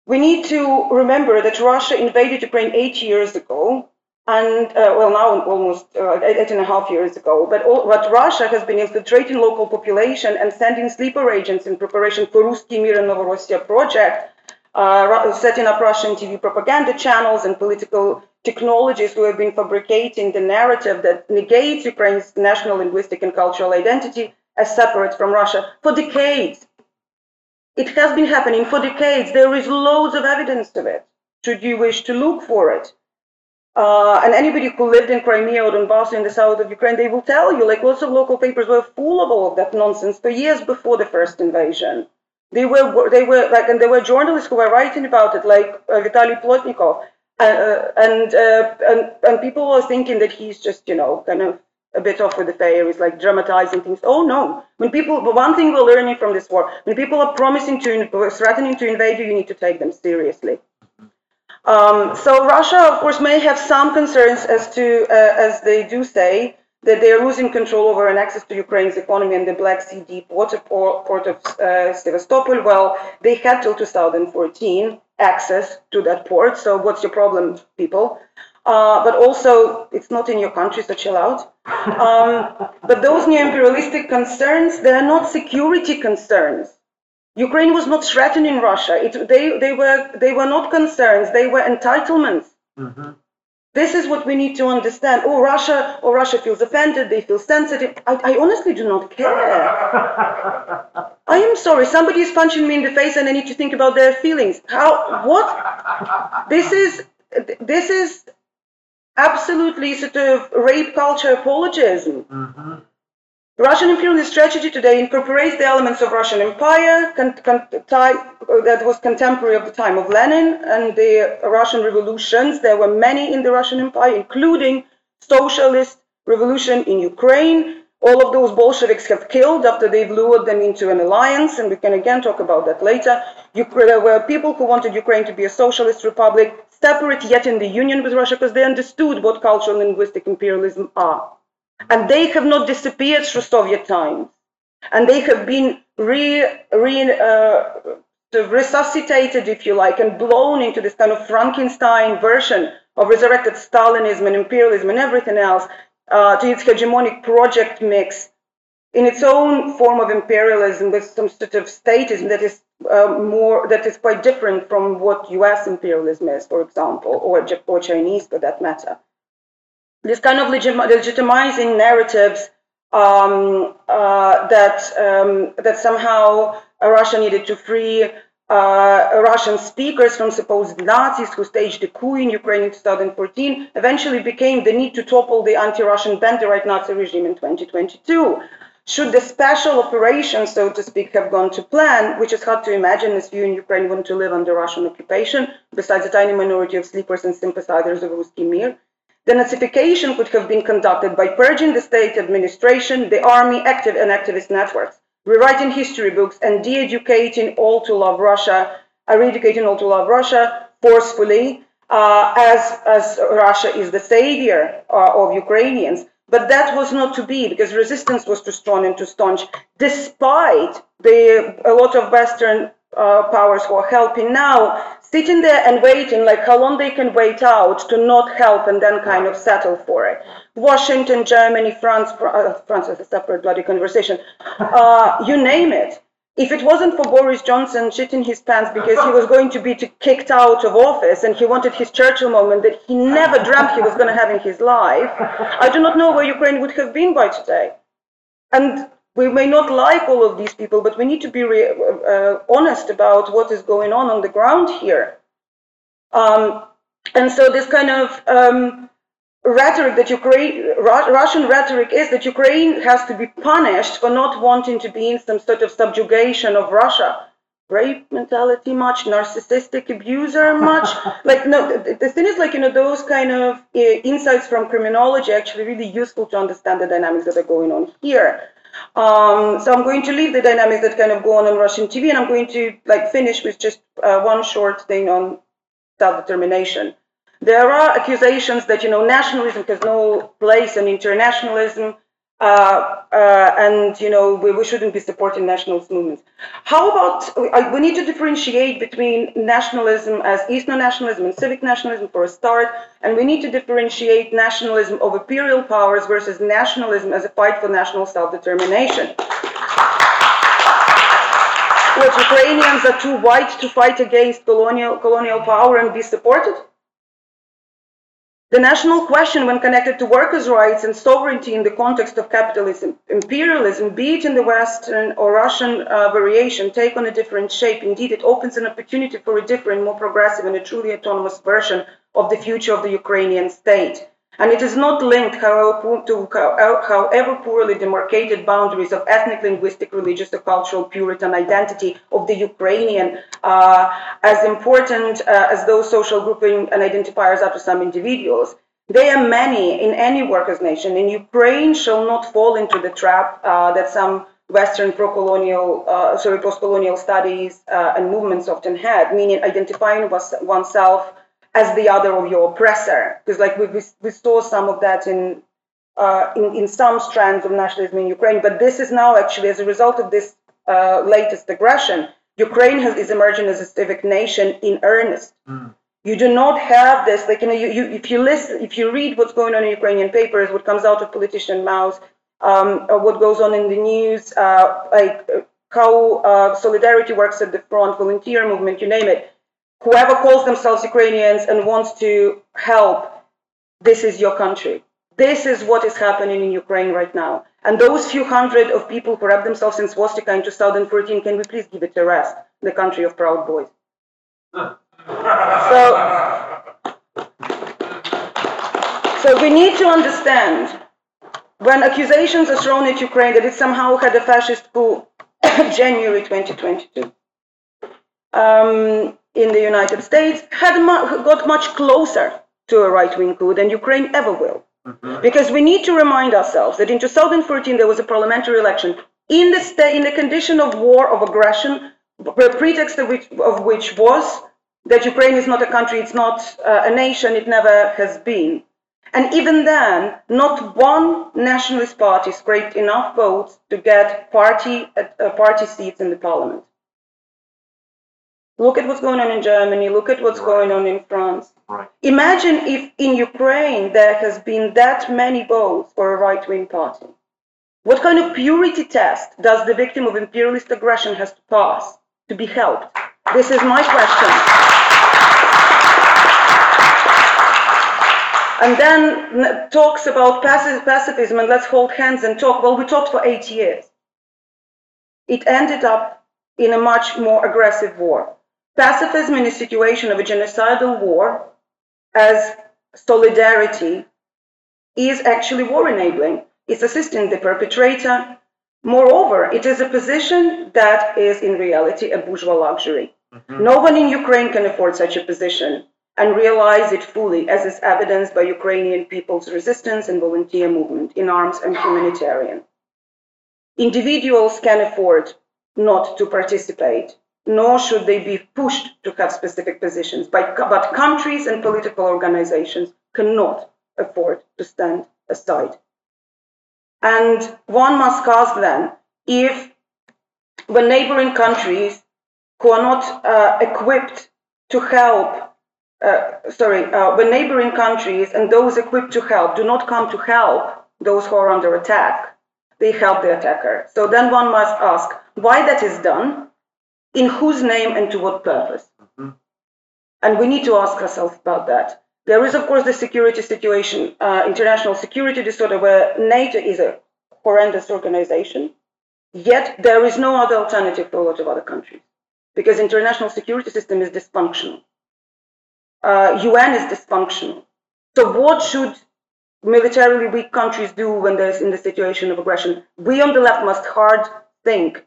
we need to remember that Russia invaded Ukraine eight years ago, and uh, well, now almost uh, eight and a half years ago. But all, what Russia has been infiltrating local population and sending sleeper agents in preparation for Ruski Mir and Novorossiya project, uh, setting up Russian TV propaganda channels and political technologies who have been fabricating the narrative that negates Ukraine's national linguistic and cultural identity as separate from Russia for decades. It has been happening for decades. There is loads of evidence of it, should you wish to look for it. Uh, and anybody who lived in Crimea or in Donbass in the south of Ukraine, they will tell you, like lots of local papers were full of all of that nonsense for years before the first invasion. They were, they were like, and there were journalists who were writing about it, like uh, Vitaly Portnikov, uh, uh, and, uh, and and people were thinking that he's just, you know, kind of a bit off with the fair. He's like dramatizing things. Oh no! When people, but one thing we're learning from this war, when people are promising to, threatening to invade you, you need to take them seriously. Um, so Russia, of course, may have some concerns as to, uh, as they do say, that they are losing control over and access to Ukraine's economy and the Black Sea deep water port, of uh, Sevastopol. Well, they had till 2014 access to that port. So what's your problem, people? Uh, but also, it's not in your country, so chill out. Um, but those neo-imperialistic concerns, they are not security concerns. Ukraine was not threatening Russia. It, they, they, were, they were not concerns, they were entitlements. Mm-hmm. This is what we need to understand. Oh, Russia, or oh, Russia feels offended, they feel sensitive. I, I honestly do not care. I am sorry, somebody is punching me in the face and I need to think about their feelings. How, what? This is, this is absolutely sort of rape culture apologism. Mm-hmm. Russian imperialist strategy today incorporates the elements of Russian Empire that was contemporary of the time of Lenin and the Russian revolutions. There were many in the Russian Empire, including socialist revolution in Ukraine. All of those Bolsheviks have killed after they've lured them into an alliance, and we can again talk about that later. There were people who wanted Ukraine to be a socialist republic, separate yet in the union with Russia, because they understood what cultural and linguistic imperialism are. And they have not disappeared through Soviet times. And they have been re, re, uh, resuscitated, if you like, and blown into this kind of Frankenstein version of resurrected Stalinism and imperialism and everything else uh, to its hegemonic project mix in its own form of imperialism with some sort of statism that is uh, more that is quite different from what U.S. imperialism is, for example, or, or Chinese for that matter this kind of legitimizing narratives um, uh, that um, that somehow Russia needed to free uh, Russian speakers from supposed Nazis who staged a coup in Ukraine in 2014 eventually became the need to topple the anti-Russian Banderite Nazi regime in 2022. Should the special operation, so to speak, have gone to plan, which is hard to imagine as few in Ukraine want to live under Russian occupation, besides a tiny minority of sleepers and sympathizers of Ruski Mir, the could have been conducted by purging the state administration, the army, active and activist networks, rewriting history books, and de-educating all to love Russia, eradicating all to love Russia forcefully, uh, as, as Russia is the savior uh, of Ukrainians. But that was not to be because resistance was too strong and too staunch, despite the, a lot of Western uh, powers who are helping now sitting there and waiting, like how long they can wait out to not help and then kind of settle for it. Washington, Germany, France, uh, France is a separate bloody conversation. Uh, you name it. If it wasn't for Boris Johnson shitting his pants because he was going to be kicked out of office and he wanted his Churchill moment that he never dreamt he was going to have in his life, I do not know where Ukraine would have been by today. And we may not like all of these people, but we need to be re- uh, honest about what is going on on the ground here. Um, and so this kind of um, rhetoric that Ukraine, Ru- Russian rhetoric is that Ukraine has to be punished for not wanting to be in some sort of subjugation of Russia. Rape mentality much, narcissistic abuser much. like no, the, the, thing is like you know those kind of uh, insights from criminology actually really useful to understand the dynamics that are going on here. Um, so I'm going to leave the dynamics that kind of go on on Russian TV, and I'm going to like finish with just uh, one short thing on self-determination. There are accusations that you know nationalism has no place in internationalism. Uh, uh, and you know we, we shouldn't be supporting nationalist movements. How about we need to differentiate between nationalism as ethno nationalism and civic nationalism for a start, and we need to differentiate nationalism of imperial powers versus nationalism as a fight for national self-determination. What Ukrainians are too white to fight against colonial colonial power and be supported? The national question, when connected to workers' rights and sovereignty in the context of capitalism, imperialism, be it in the Western or Russian uh, variation, take on a different shape. Indeed, it opens an opportunity for a different, more progressive, and a truly autonomous version of the future of the Ukrainian state. And it is not linked however, to however poorly demarcated boundaries of ethnic, linguistic, religious, or cultural Puritan identity of the Ukrainian, uh, as important uh, as those social grouping and identifiers are to some individuals. They are many in any workers' nation, and Ukraine shall not fall into the trap uh, that some Western pro-colonial, uh, sorry, post-colonial studies uh, and movements often had, meaning identifying oneself as the other of your oppressor. Because like we, we, saw some of that in, uh, in, in some strands of nationalism in Ukraine, but this is now actually as a result of this uh, latest aggression, Ukraine has, is emerging as a civic nation in earnest. Mm. You do not have this, like, you know, you, you, if you listen, if you read what's going on in Ukrainian papers, what comes out of politician mouths, um, or what goes on in the news, uh, like how uh, solidarity works at the front, volunteer movement, you name it, whoever calls themselves Ukrainians and wants to help, this is your country. This is what is happening in Ukraine right now. And those few hundred of people who wrapped themselves in swastika in 2014, can we please give it a rest? The country of proud boys. so, so we need to understand when accusations are thrown at Ukraine that it somehow had a fascist coup January 2022. Um, in the United States had mu- got much closer to a right wing coup than Ukraine ever will. Mm-hmm. Because we need to remind ourselves that in 2014 there was a parliamentary election in the, sta- in the condition of war, of aggression, the pretext of which, of which was that Ukraine is not a country, it's not uh, a nation, it never has been. And even then, not one nationalist party scraped enough votes to get party, uh, party seats in the parliament. Look at what's going on in Germany. Look at what's right. going on in France. Right. Imagine if in Ukraine there has been that many votes for a right wing party. What kind of purity test does the victim of imperialist aggression has to pass to be helped? This is my question. And then talks about pacifism and let's hold hands and talk. Well, we talked for eight years. It ended up in a much more aggressive war. Pacifism in a situation of a genocidal war as solidarity is actually war enabling. It's assisting the perpetrator. Moreover, it is a position that is in reality a bourgeois luxury. Mm-hmm. No one in Ukraine can afford such a position and realize it fully, as is evidenced by Ukrainian people's resistance and volunteer movement in arms and humanitarian. Individuals can afford not to participate nor should they be pushed to have specific positions. But, countries and political organizations cannot afford to stand aside. And one must ask then if when neighboring countries who are not uh, equipped to help, uh, sorry, uh, neighboring countries and those equipped to help do not come to help those who are under attack, they help the attacker. So then one must ask why that is done in whose name and to what purpose? Mm-hmm. And we need to ask ourselves about that. There is, of course, the security situation, uh, international security disorder, where NATO is a horrendous organization. Yet there is no other alternative for a lot of other countries because international security system is dysfunctional. Uh, UN is dysfunctional. So what should militarily weak countries do when there's in the situation of aggression? We on the left must hard think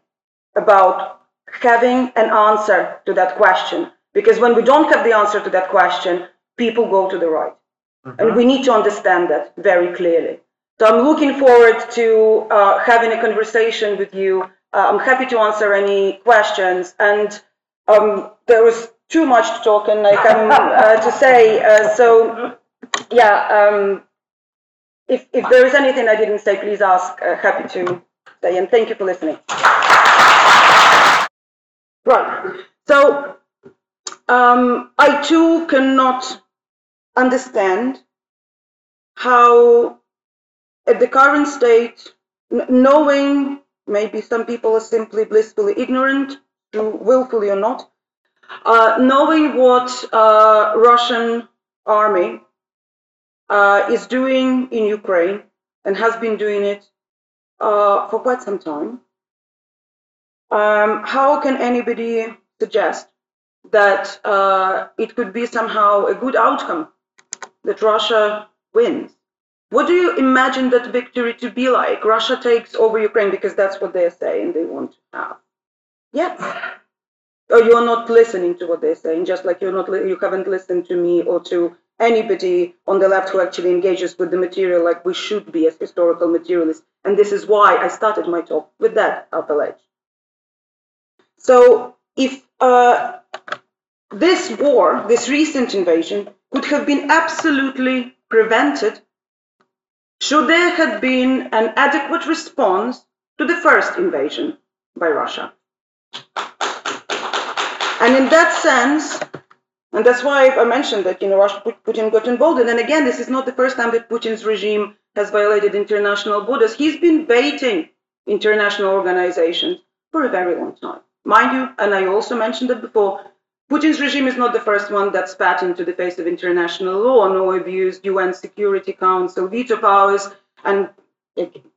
about having an answer to that question. Because when we don't have the answer to that question, people go to the right. Mm-hmm. And we need to understand that very clearly. So I'm looking forward to uh, having a conversation with you. Uh, I'm happy to answer any questions. And um, there was too much to talk and I come uh, to say. Uh, so, yeah, um, if, if there is anything I didn't say, please ask. Uh, happy to say. And thank you for listening. Right. So um, I too cannot understand how, at the current state, knowing maybe some people are simply blissfully ignorant, willfully or not, uh, knowing what uh, Russian army uh, is doing in Ukraine and has been doing it uh, for quite some time, um, how can anybody suggest that uh, it could be somehow a good outcome that Russia wins? What do you imagine that victory to be like? Russia takes over Ukraine because that's what they're saying they want to have. Yes. Or you're not listening to what they're saying, just like you're not you haven't listened to me or to anybody on the left who actually engages with the material like we should be as historical materialists. And this is why I started my talk with that edge. So if uh, this war, this recent invasion, could have been absolutely prevented should there have been an adequate response to the first invasion by Russia. And in that sense, and that's why I mentioned that, you know, Russia, Putin got involved. And again, this is not the first time that Putin's regime has violated international borders. He's been baiting international organizations for a very long time. Mind you, and I also mentioned it before, Putin's regime is not the first one that spat into the face of international law, nor abused UN Security Council veto powers. And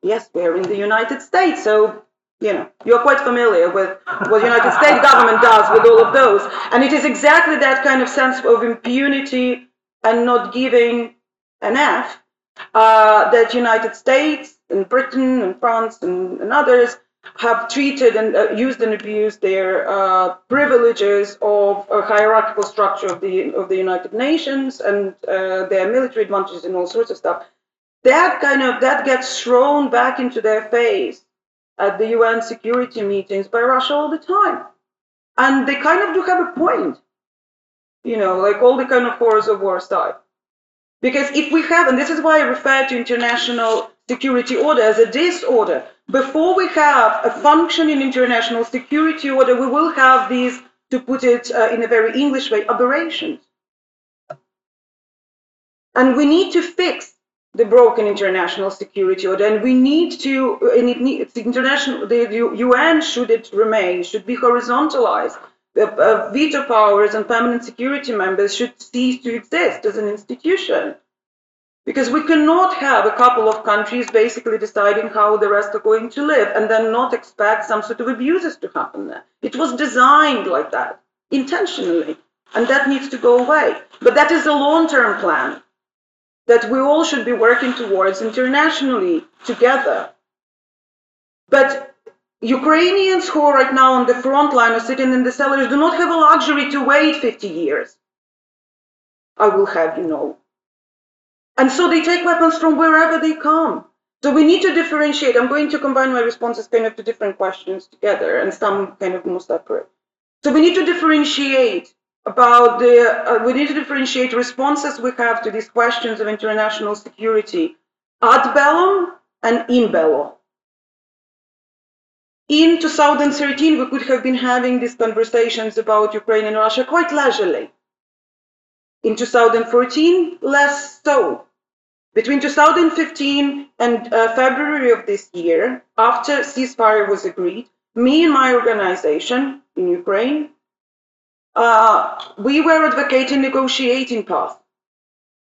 yes, we're in the United States, so you know, you're quite familiar with what the United States government does with all of those. And it is exactly that kind of sense of impunity and not giving an F uh, that United States and Britain and France and, and others have treated and uh, used and abused their uh, privileges of a hierarchical structure of the of the United Nations and uh, their military advantages and all sorts of stuff. That kind of that gets thrown back into their face at the UN security meetings by Russia all the time. And they kind of do have a point, you know, like all the kind of horrors of war aside. Because if we have, and this is why I refer to international security order as a disorder, before we have a functioning international security order, we will have these, to put it uh, in a very English way, aberrations. And we need to fix the broken international security order, and we need to, and it needs international, the UN should it remain, should be horizontalized. The uh, veto powers and permanent security members should cease to exist as an institution. Because we cannot have a couple of countries basically deciding how the rest are going to live and then not expect some sort of abuses to happen there. It was designed like that, intentionally, and that needs to go away. But that is a long term plan that we all should be working towards internationally together. But Ukrainians who are right now on the front line or sitting in the cellars do not have a luxury to wait 50 years. I will have you know. And so they take weapons from wherever they come. So we need to differentiate. I'm going to combine my responses kind of to different questions together and some kind of more separate. So we need to differentiate about the, uh, we need to differentiate responses we have to these questions of international security ad bellum and in bello. In 2013, we could have been having these conversations about Ukraine and Russia quite leisurely. In 2014, less so. Between 2015 and uh, February of this year, after ceasefire was agreed, me and my organization in Ukraine uh, we were advocating negotiating path.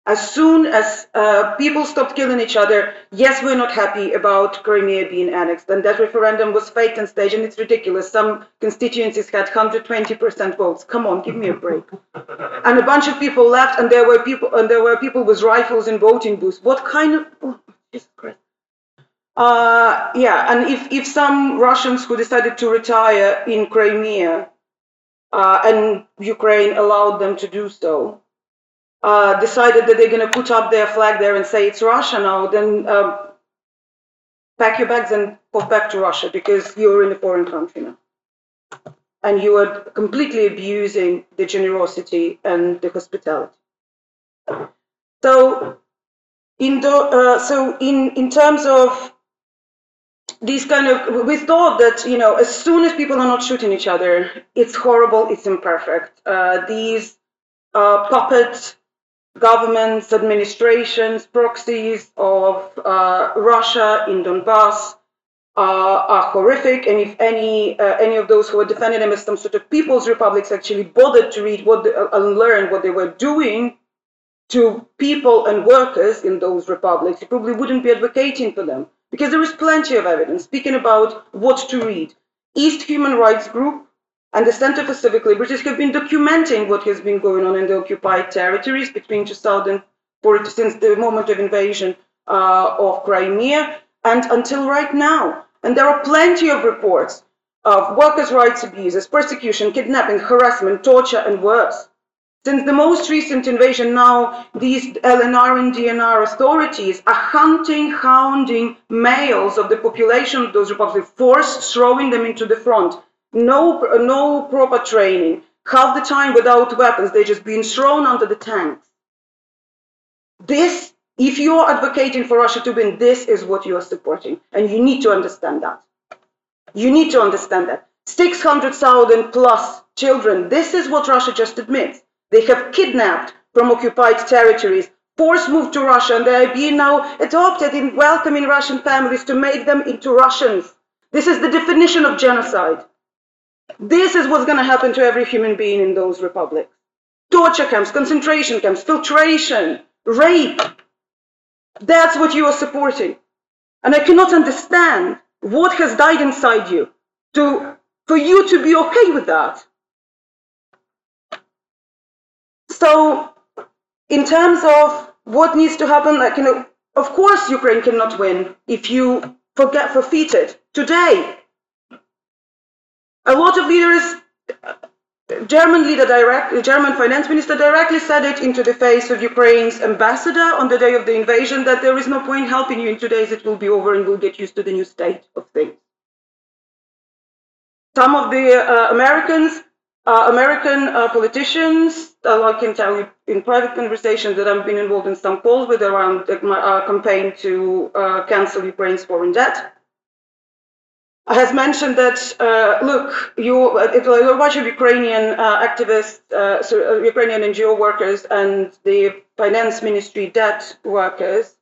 As soon as uh, people stopped killing each other, yes, we're not happy about Crimea being annexed, and that referendum was faked and staged, and it's ridiculous. Some constituencies had 120% votes. Come on, give me a break. and a bunch of people left, and there were people, and there were people with rifles in voting booths. What kind of? Oh, Jesus Christ. Uh, yeah, and if, if some Russians who decided to retire in Crimea uh, and Ukraine allowed them to do so, uh, decided that they're going to put up their flag there and say it's Russia now, then uh, pack your bags and go back to Russia because you're in a foreign country now. And you are completely abusing the generosity and the hospitality. So in uh, so in, in terms of these kind of, we thought that, you know, as soon as people are not shooting each other, it's horrible, it's imperfect. Uh, these uh, governments, administrations, proxies of uh, Russia in Donbass uh, are horrific. And if any uh, any of those who are defending them as some sort of people's republics actually bothered to read what uh, and learn what they were doing to people and workers in those republics, you probably wouldn't be advocating for them because there is plenty of evidence speaking about what to read. East Human Rights Group and the Center for Civic Liberties have been documenting what has been going on in the occupied territories between 2004 since the moment of invasion uh, of Crimea and until right now. And there are plenty of reports of workers' rights abuses, persecution, kidnapping, harassment, torture, and worse. Since the most recent invasion, now these LNR and DNR authorities are hunting, hounding males of the population of those republics, forced throwing them into the front no, no proper training, half the time without weapons, they're just being thrown under the tanks. This, if you're advocating for Russia to win, this is what you are supporting. And you need to understand that. You need to understand that. 600,000 plus children, this is what Russia just admits. They have kidnapped from occupied territories, forced moved to Russia, and they are being now adopted in welcoming Russian families to make them into Russians. This is the definition of genocide. This is what's going to happen to every human being in those republics. Torture camps, concentration camps, filtration, rape. That's what you are supporting. And I cannot understand what has died inside you to, for you to be okay with that. So, in terms of what needs to happen, like, you know, of course Ukraine cannot win if you forget forfeit it. Today, a lot of leaders, German leader direct, German finance minister directly said it into the face of Ukraine's ambassador on the day of the invasion that there is no point helping you in two days, it will be over and we'll get used to the new state of things. Some of the uh, Americans, uh, American uh, politicians, uh, I can tell you in private conversations that I've been involved in some calls with around my uh, campaign to uh, cancel Ukraine's foreign debt has mentioned that uh, look, you a bunch of Ukrainian uh, activists, uh, so, uh, Ukrainian NGO workers, and the finance ministry debt workers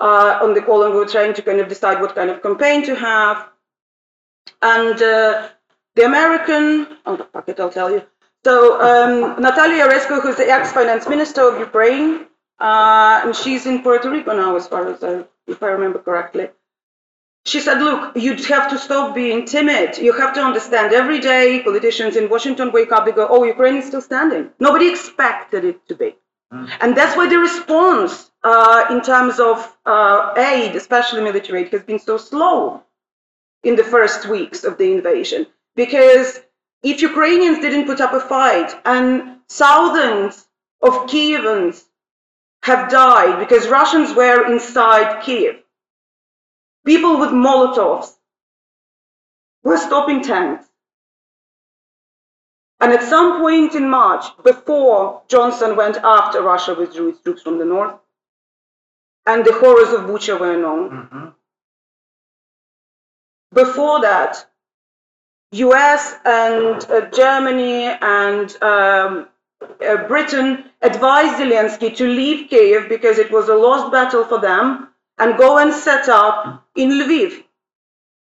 uh, on the call, and we were trying to kind of decide what kind of campaign to have. And uh, the American, oh, fuck it, I'll tell you. So um, Natalia Jaresko, who's the ex-finance minister of Ukraine, and she's in Puerto Rico now, as far as I, if I remember correctly she said, look, you have to stop being timid. You have to understand every day politicians in Washington wake up, they go, oh, Ukraine is still standing. Nobody expected it to be. Mm. And that's why the response uh, in terms of uh, aid, especially military aid, has been so slow in the first weeks of the invasion. Because if Ukrainians didn't put up a fight and thousands of Kievans have died because Russians were inside Kiev, People with Molotovs were stopping tanks. And at some point in March, before Johnson went after Russia withdrew its troops from the north, and the horrors of Bucha were known. Mm-hmm. Before that, US and uh, Germany and um, uh, Britain advised Zelensky to leave Kiev because it was a lost battle for them and go and set up in Lviv.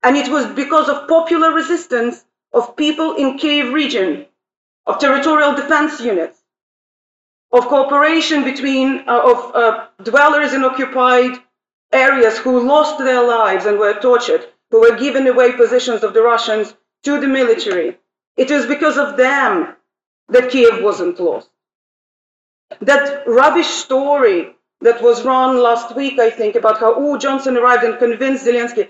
And it was because of popular resistance of people in Kiev region, of territorial defense units, of cooperation between uh, of uh, dwellers in occupied areas who lost their lives and were tortured, who were given away positions of the Russians to the military. It was because of them that Kiev wasn't lost. That rubbish story that was run last week, I think, about how, oh, Johnson arrived and convinced Zelensky.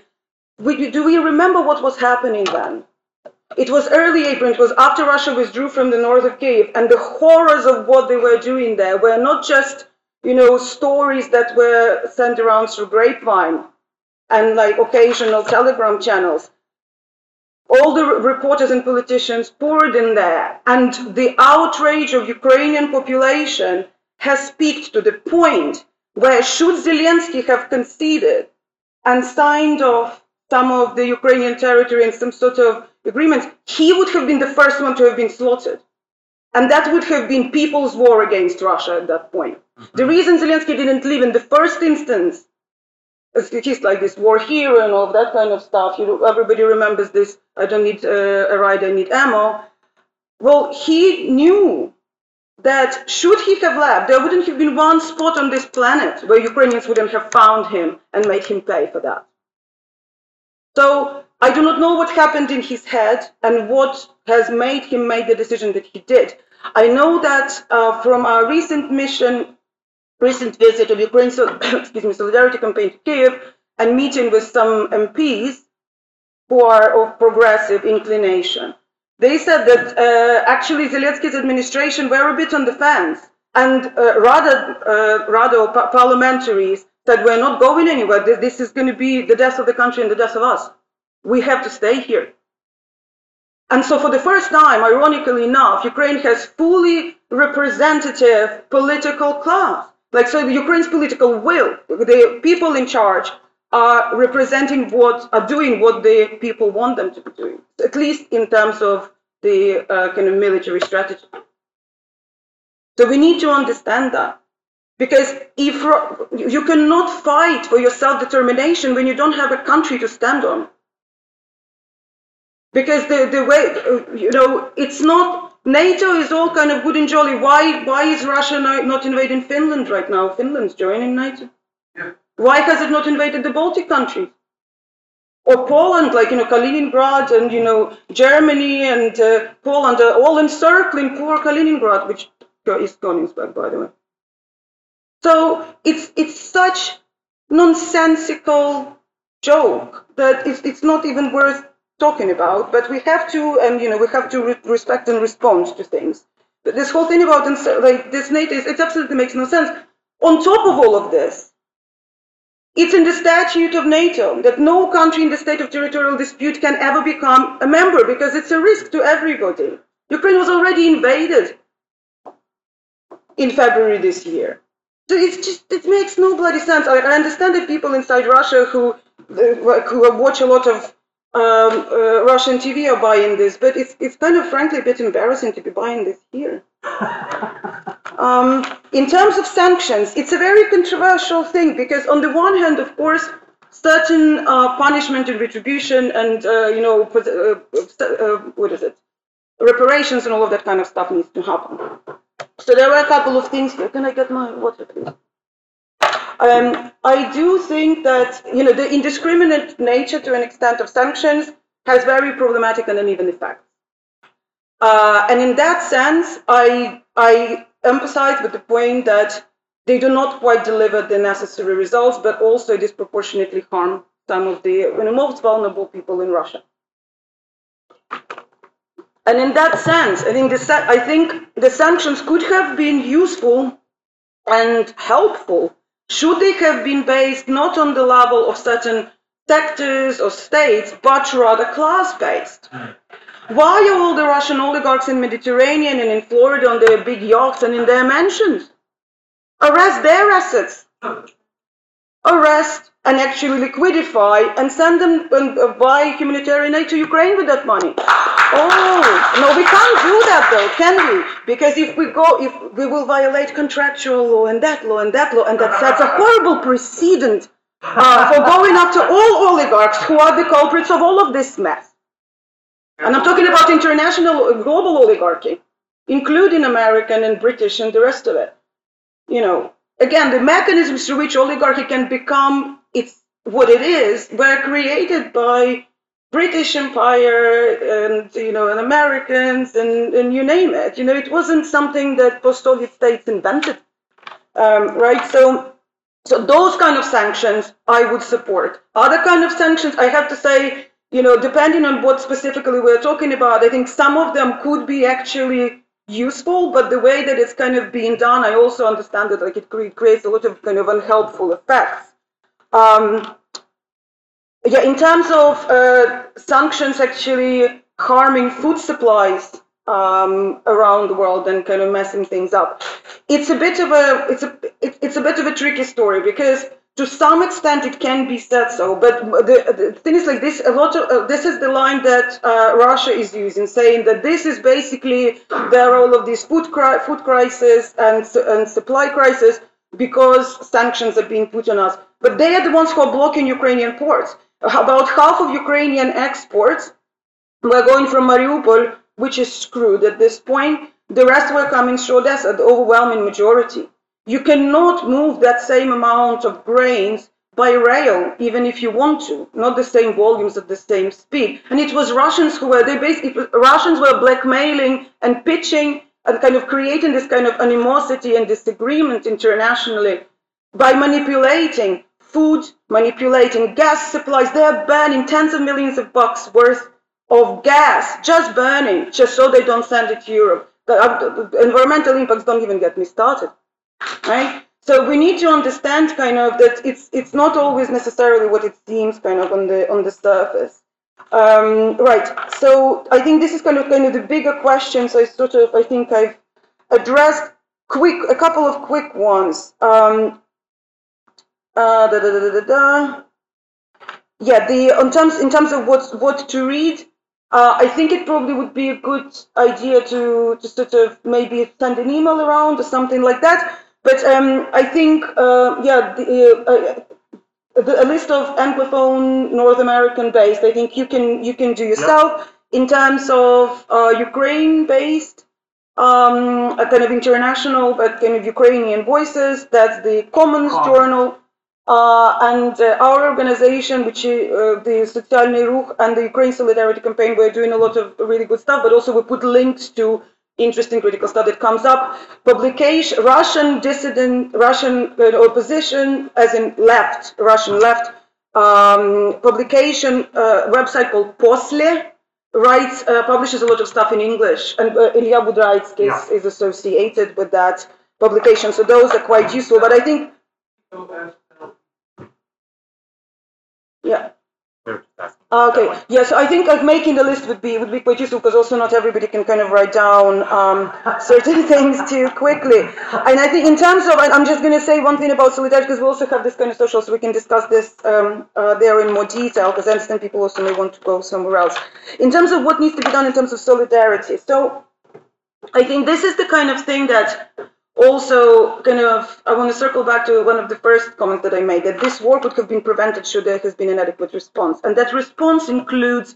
We, do we remember what was happening then? It was early April, it was after Russia withdrew from the north of Kiev, and the horrors of what they were doing there were not just, you know, stories that were sent around through grapevine and like occasional telegram channels. All the reporters and politicians poured in there, and the outrage of Ukrainian population has peaked to the point where should Zelensky have conceded and signed off some of the Ukrainian territory in some sort of agreement, he would have been the first one to have been slaughtered. And that would have been people's war against Russia at that point. Mm-hmm. The reason Zelensky didn't leave in the first instance, he's like this war hero and all of that kind of stuff. You know, everybody remembers this. I don't need uh, a ride, I need ammo. Well, he knew that should he have left, there wouldn't have been one spot on this planet where Ukrainians wouldn't have found him and made him pay for that. So I do not know what happened in his head and what has made him make the decision that he did. I know that uh, from our recent mission, recent visit of Ukraine, so, excuse me, Solidarity Campaign to Kiev, and meeting with some MPs who are of progressive inclination, they said that uh, actually Zelensky's administration were a bit on the fence, and uh, rather, uh, rather parliamentaries said we're not going anywhere. This is going to be the death of the country and the death of us. We have to stay here. And so, for the first time, ironically enough, Ukraine has fully representative political class. Like, so Ukraine's political will, the people in charge are representing what, are doing what the people want them to be doing, at least in terms of the uh, kind of military strategy. So, we need to understand that. Because if you cannot fight for your self determination when you don't have a country to stand on. Because the, the way, you know, it's not, NATO is all kind of good and jolly. Why, why is Russia not invading Finland right now? Finland's joining NATO. Yeah. Why has it not invaded the Baltic countries? Or Poland, like, you know, Kaliningrad and, you know, Germany and uh, Poland are all encircling poor Kaliningrad, which is Königsberg, by the way. So it's it's such nonsensical joke that it's, it's not even worth talking about. But we have to, and you know, we have to re- respect and respond to things. But this whole thing about like this NATO, it absolutely makes no sense. On top of all of this, it's in the statute of NATO that no country in the state of territorial dispute can ever become a member because it's a risk to everybody. Ukraine was already invaded in February this year. So it's just it makes no bloody sense. I, understand that people inside Russia who who watch a lot of um, uh, Russian TV are buying this, but it's it's kind of frankly a bit embarrassing to be buying this here. Um, in terms of sanctions, it's a very controversial thing because on the one hand, of course, certain uh, punishment and retribution and uh, you know uh, uh, what is it, reparations and all of that kind of stuff needs to happen. So there are a couple of things here. Can I get my water, please? Um, I do think that you know the indiscriminate nature, to an extent, of sanctions has very problematic and uneven effects. Uh, and in that sense, I I emphasize with the point that they do not quite deliver the necessary results, but also disproportionately harm some of the most vulnerable people in Russia. And in that sense, I think, the, I think the sanctions could have been useful and helpful should they have been based not on the level of certain sectors or states, but rather class based. Why are all the Russian oligarchs in Mediterranean and in Florida on their big yachts and in their mansions? Arrest their assets. Arrest and actually liquidify and send them and uh, buy humanitarian aid to Ukraine with that money. Oh, no, we can't do that though, can we? Because if we go, if we will violate contractual law and that law and that law, and that sets a horrible precedent uh, for going after all oligarchs who are the culprits of all of this mess. And I'm talking about international, uh, global oligarchy, including American and British and the rest of it. You know, again, the mechanisms through which oligarchy can become it's what it is were created by British Empire and you know and Americans and, and you name it. You know, it wasn't something that post-Soviet states invented, um, right? So, so those kind of sanctions I would support. Other kind of sanctions, I have to say, you know, depending on what specifically we're talking about, I think some of them could be actually useful, but the way that it's kind of being done, I also understand that like it creates a lot of kind of unhelpful effects. Um, yeah, in terms of uh, sanctions actually harming food supplies um, around the world and kind of messing things up, it's a bit of a it's a it, it's a bit of a tricky story because to some extent it can be said so but the, the thing is like this a lot of uh, this is the line that uh, russia is using saying that this is basically the role of this food, cri- food crisis and, and supply crisis because sanctions are being put on us. But they are the ones who are blocking ukrainian ports. About half of ukrainian exports were going from mariupol which is screwed at this point. The rest were coming through odessa the overwhelming majority you cannot move that same amount of grains by rail, even if you want to, not the same volumes at the same speed. And it was Russians who were, they basically, Russians were blackmailing and pitching and kind of creating this kind of animosity and disagreement internationally by manipulating food, manipulating gas supplies. They are burning tens of millions of bucks worth of gas, just burning, just so they don't send it to Europe. The, uh, the environmental impacts don't even get me started right? So we need to understand kind of that it's it's not always necessarily what it seems kind of on the on the surface. Um, right. So I think this is kind of kind of the bigger questions. I sort of I think I've addressed quick a couple of quick ones. Um, uh, da, da, da, da, da. Yeah, the in terms in terms of what what to read, uh, I think it probably would be a good idea to to sort of maybe send an email around or something like that. But um, I think, uh, yeah, the, uh, the, a list of Anglophone North American based, I think you can you can do yourself. In terms of uh, Ukraine based, um, a kind of international but kind of Ukrainian voices, that's the Commons oh. Journal. Uh, and uh, our organization, which is uh, the Sotsialnyi Rukh and the Ukraine Solidarity Campaign, we're doing a lot of really good stuff, but also we put links to interesting critical stuff that comes up. Publication, Russian dissident, Russian uh, opposition, as in left, Russian left, um, publication, uh, website called Posle, writes, uh, publishes a lot of stuff in English. And uh, Ilya Budraitskis yeah. is, is associated with that publication. So those are quite useful. But I think. Yeah. Okay. Yes, I think like making the list would be would be quite useful because also not everybody can kind of write down um, certain things too quickly. And I think in terms of, I'm just going to say one thing about solidarity because we also have this kind of social, so we can discuss this um, uh, there in more detail because I understand people also may want to go somewhere else. In terms of what needs to be done in terms of solidarity, so I think this is the kind of thing that also kind of i want to circle back to one of the first comments that i made that this war could have been prevented should there has been an adequate response. And that response includes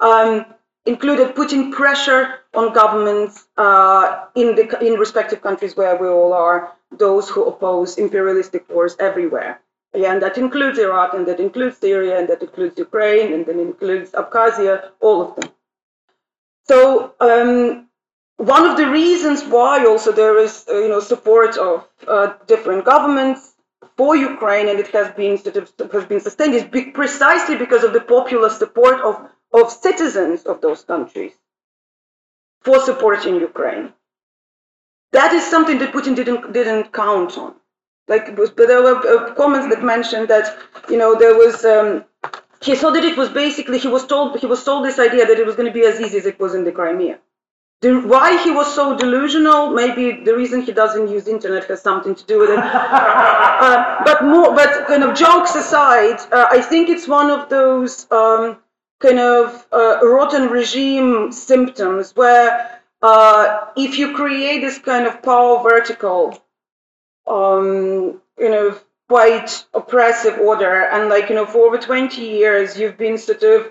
um, included putting pressure on governments uh, in the in respective countries where we all are those who oppose imperialistic wars everywhere. Yeah, and that includes iraq and that includes syria and that includes ukraine and that includes abkhazia all of them. So um, one of the reasons why also there is uh, you know support of uh, different governments for Ukraine and it has been sort of has been sustained is be precisely because of the popular support of of citizens of those countries for supporting Ukraine. That is something that Putin didn't didn't count on. Like, but there were uh, comments that mentioned that you know there was. Um, he saw that it was basically he was told he was sold this idea that it was going to be as easy as it was in the Crimea the, why he was so delusional, maybe the reason he doesn't use internet has something to do with it. uh, but more, but kind of jokes aside, uh, I think it's one of those um, kind of uh, rotten regime symptoms where uh, if you create this kind of power vertical, um, you know, quite oppressive order, and like you know, for over 20 years you've been sort of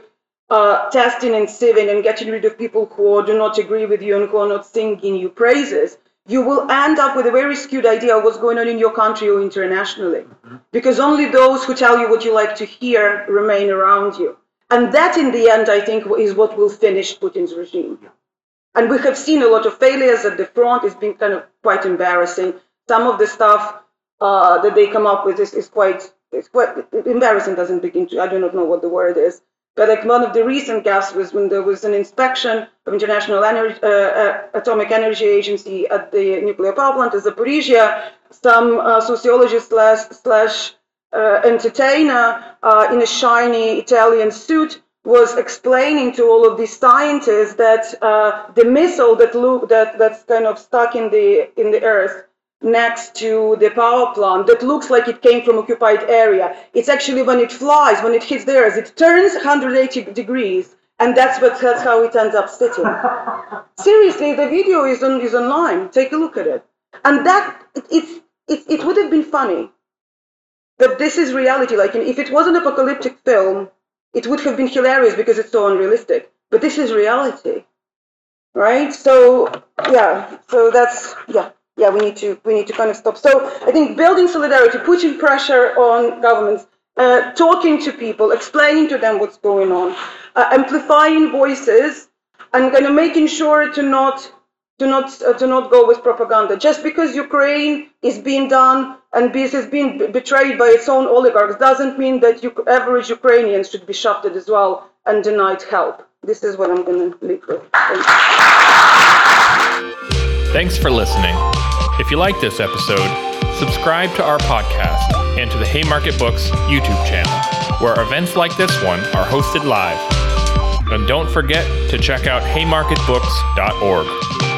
uh, testing and sieving and getting rid of people who do not agree with you and who are not singing you praises, you will end up with a very skewed idea of what's going on in your country or internationally. Mm-hmm. Because only those who tell you what you like to hear remain around you. And that, in the end, I think, is what will finish Putin's regime. Yeah. And we have seen a lot of failures at the front. It's been kind of quite embarrassing. Some of the stuff uh, that they come up with is, is quite, it's quite embarrassing. Doesn't begin to. I do not know what the word is. But like one of the recent gaps was when there was an inspection of International Energy, uh, uh, Atomic Energy Agency at the nuclear power plant in Zaporizhia. Some uh, sociologist slash, slash uh, entertainer uh, in a shiny Italian suit was explaining to all of these scientists that uh, the missile that, that that's kind of stuck in the in the earth next to the power plant that looks like it came from occupied area. It's actually when it flies, when it hits there, as it turns 180 degrees, and that's what that's how it ends up sitting. Seriously, the video is on is online. Take a look at it. And that it, it, it would have been funny, but this is reality. Like if it was an apocalyptic film, it would have been hilarious because it's so unrealistic. But this is reality, right? So yeah, so that's yeah yeah, we need to we need to kind of stop. So I think building solidarity, putting pressure on governments, uh, talking to people, explaining to them what's going on, uh, amplifying voices, and kind of making sure to not to not uh, to not go with propaganda. Just because Ukraine is being done and is being betrayed by its own oligarchs doesn't mean that you, average Ukrainians should be shafted as well and denied help. This is what I'm going to leave with. Thanks for listening. If you like this episode, subscribe to our podcast and to the Haymarket Books YouTube channel, where events like this one are hosted live. And don't forget to check out haymarketbooks.org.